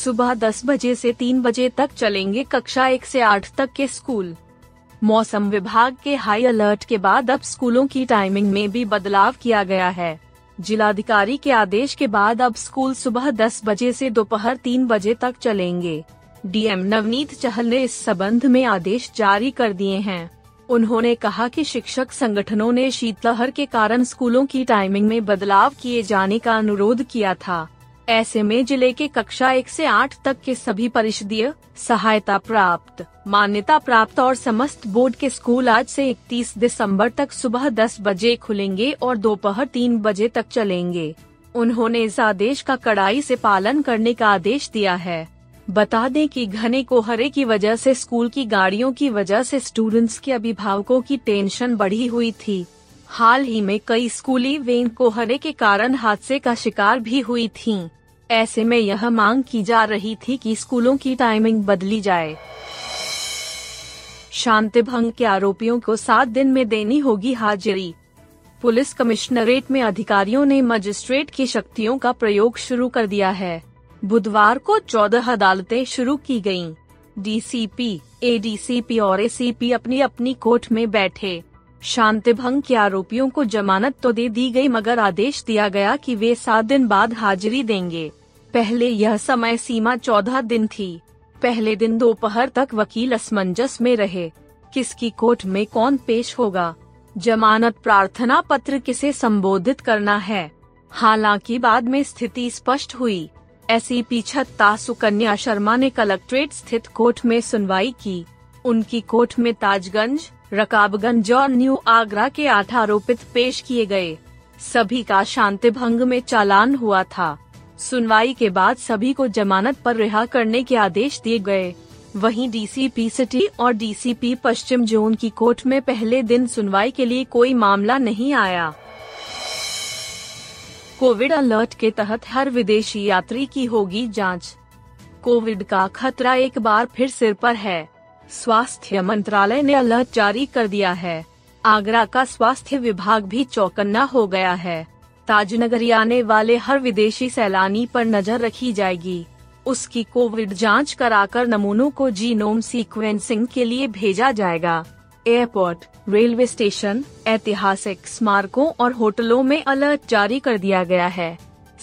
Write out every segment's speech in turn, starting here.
सुबह 10 बजे से 3 बजे तक चलेंगे कक्षा एक से आठ तक के स्कूल। मौसम विभाग के हाई अलर्ट के बाद अब स्कूलों की टाइमिंग में भी बदलाव किया गया है। जिलाधिकारी के आदेश के बाद अब स्कूल सुबह 10 बजे से दोपहर तीन बजे तक चलेंगे। डीएम नवनीत चहल ने इस संबंध में आदेश जारी कर दिए हैं। उन्होंने कहा कि शिक्षक संगठनों ने शीतलहर के कारण स्कूलों की टाइमिंग में बदलाव किए जाने का अनुरोध किया था। ऐसे में ज़िले के कक्षा एक से आठ तक के सभी परिषदीय सहायता प्राप्त, मान्यता प्राप्त और समस्त बोर्ड के स्कूल आज से 31 दिसंबर तक सुबह 10 बजे खुलेंगे और दोपहर तीन बजे तक चलेंगे। उन्होंने इस आदेश का कड़ाई से पालन करने का आदेश दिया है। बता दें कि घने कोहरे की वजह से स्कूल की गाड़ियों की वजह से स्टूडेंट्स के अभिभावकों की टेंशन बढ़ी हुई थी। हाल ही में कई स्कूली वेन कोहरे के कारण हादसे का शिकार भी हुई थीं। ऐसे में यह मांग की जा रही थी कि स्कूलों की टाइमिंग बदली जाए। शांति भंग के आरोपियों को सात दिन में देनी होगी हाजिरी। पुलिस कमिश्नरेट में अधिकारियों ने मजिस्ट्रेट की शक्तियों का प्रयोग शुरू कर दिया है। बुधवार को चौदह अदालतें शुरू की गई डीसीपी, एडीसीपी और एसीपी अपनी अपनी कोर्ट में बैठे। शांति भंग के आरोपियों को जमानत तो दे दी गई, मगर आदेश दिया गया कि वे सात दिन बाद हाजिरी देंगे। पहले यह समय सीमा चौदह दिन थी। पहले दिन दोपहर तक वकील असमंजस में रहे। किसकी कोर्ट में कौन पेश होगा? जमानत प्रार्थना पत्र किसे संबोधित करना है? हालाँकि बाद में स्थिति स्पष्ट हुई। ऐसी छत्ता सुकन्या शर्मा ने कलेक्ट्रेट स्थित कोर्ट में सुनवाई की। उनकी कोर्ट में ताजगंज रकाबगंज और न्यू आगरा के आठ आरोपित पेश किए गए। सभी का शांति भंग में चालान हुआ था। सुनवाई के बाद सभी को जमानत पर रिहा करने के आदेश दिए गए। वहीं डीसीपी सिटी और डीसीपी पश्चिम जोन की कोर्ट में पहले दिन सुनवाई के लिए कोई मामला नहीं आया। कोविड अलर्ट के तहत हर विदेशी यात्री की होगी जाँच। कोविड का खतरा एक बार फिर सिर पर है। स्वास्थ्य मंत्रालय ने अलर्ट जारी कर दिया है। आगरा का स्वास्थ्य विभाग भी चौकन्ना हो गया है। ताजनगरी आने वाले हर विदेशी सैलानी पर नज़र रखी जाएगी। उसकी कोविड जाँच कराकर नमूनों को जीनोम सीक्वेंसिंग के लिए भेजा जाएगा। एयरपोर्ट, रेलवे स्टेशन, ऐतिहासिक स्मारकों और होटलों में अलर्ट जारी कर दिया गया है।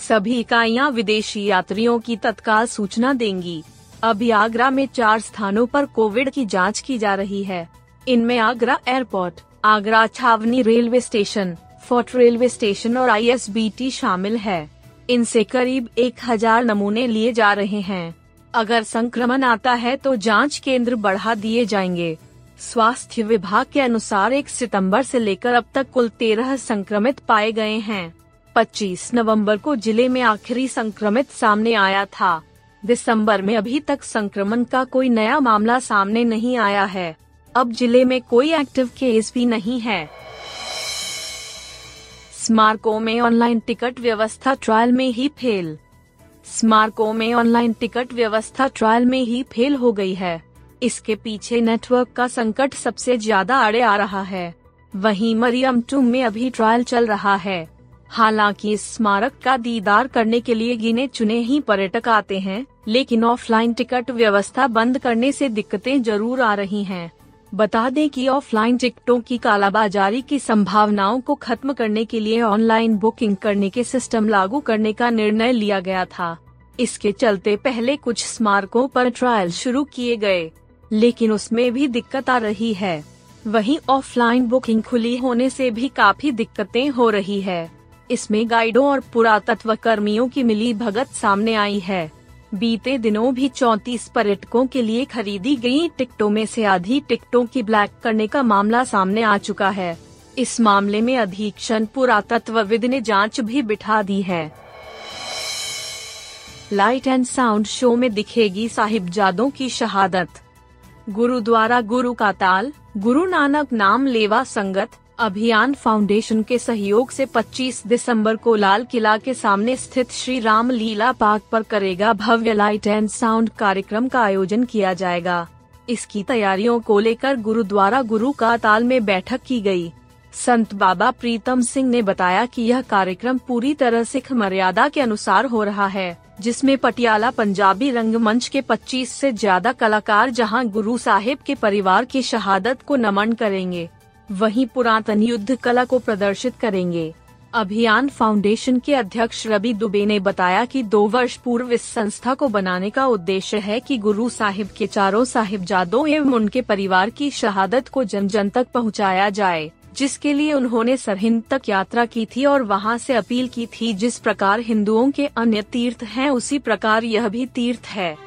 सभी इकाइयाँ विदेशी यात्रियों की तत्काल सूचना देंगी। अभी आगरा में चार स्थानों पर कोविड की जाँच की जा रही है। इनमें आगरा एयरपोर्ट, आगरा छावनी railway station, fort railway station और आईएसबीटी शामिल है। इनसे करीब एक हज़ार नमूने लिए जा रहे हैं। अगर संक्रमण आता है तो जाँच केंद्र बढ़ा दिए जाएँगे। स्वास्थ्य विभाग के अनुसार एक सितंबर से लेकर अब तक कुल तेरह संक्रमित पाए गए हैं। 25 नवंबर को ज़िले में आखिरी संक्रमित सामने आया था। दिसंबर में अभी तक संक्रमण का कोई नया मामला सामने नहीं आया है। अब ज़िले में कोई एक्टिव केस भी नहीं है। स्मारकों में ऑनलाइन टिकट व्यवस्था ट्रायल में ही फेल। स्मारकों में ऑनलाइन टिकट व्यवस्था ट्रायल में ही फेल हो गई है। इसके पीछे नेटवर्क का संकट सबसे ज़्यादा आड़े आ रहा है। वहीं मरियम टू में अभी ट्रायल चल रहा है। हालाँकि इस स्मारक का दीदार करने के लिए गिने चुने ही पर्यटक आते हैं, लेकिन ऑफलाइन टिकट व्यवस्था बंद करने से दिक्कतें ज़रूर आ रही हैं। बता दें कि ऑफलाइन टिकटों की कालाबाजारी की संभावनाओं को खत्म करने के लिए ऑनलाइन बुकिंग करने के सिस्टम लागू करने का निर्णय लिया गया था। इसके चलते पहले कुछ स्मारकों पर ट्रायल शुरू किए गए, लेकिन उसमें भी दिक्कत आ रही है। वहीं ऑफलाइन बुकिंग खुली होने से भी काफ़ी दिक्कतें हो रही है। इसमें गाइडों और पुरातत्व कर्मियों की मिली भगत सामने आई है। बीते दिनों भी 34 पर्यटकों के लिए खरीदी गई टिकटों में से आधी टिकटों की ब्लैक करने का मामला सामने आ चुका है। इस मामले में अधीक्षण पुरातत्वविद ने जाँच भी बिठा दी है। लाइट एंड साउंड शो में दिखेगी साहिबजादों की शहादत। गुरुद्वारा गुरु का ताल गुरु नानक नाम लेवा संगत अभियान फाउंडेशन के सहयोग से 25 दिसंबर को लाल किला के सामने स्थित श्री राम लीला पार्क पर करेगा भव्य लाइट एंड साउंड कार्यक्रम का आयोजन किया जाएगा इसकी तैयारियों को लेकर गुरुद्वारा गुरु का ताल में बैठक की गई। संत बाबा प्रीतम सिंह ने बताया कि यह कार्यक्रम पूरी तरह सिख मर्यादा के अनुसार हो रहा है, जिसमें पटियाला पंजाबी रंगमंच के 25 से ज़्यादा कलाकार जहाँ गुरु साहिब के परिवार की शहादत को नमन करेंगे वहीं पुरातन युद्ध कला को प्रदर्शित करेंगे। अभियान फाउंडेशन के अध्यक्ष रवि दुबे ने बताया कि दो वर्ष पूर्व इस संस्था को बनाने का उद्देश्य है कि गुरु साहिब के चारों साहिबजादों एवं उनके परिवार की शहादत को जन जन तक पहुँचाया जाए, जिसके लिए उन्होंने सरहिंद तक यात्रा की थी और वहाँ से अपील की थी जिस प्रकार हिंदुओं के अन्य तीर्थ हैं उसी प्रकार यह भी तीर्थ है।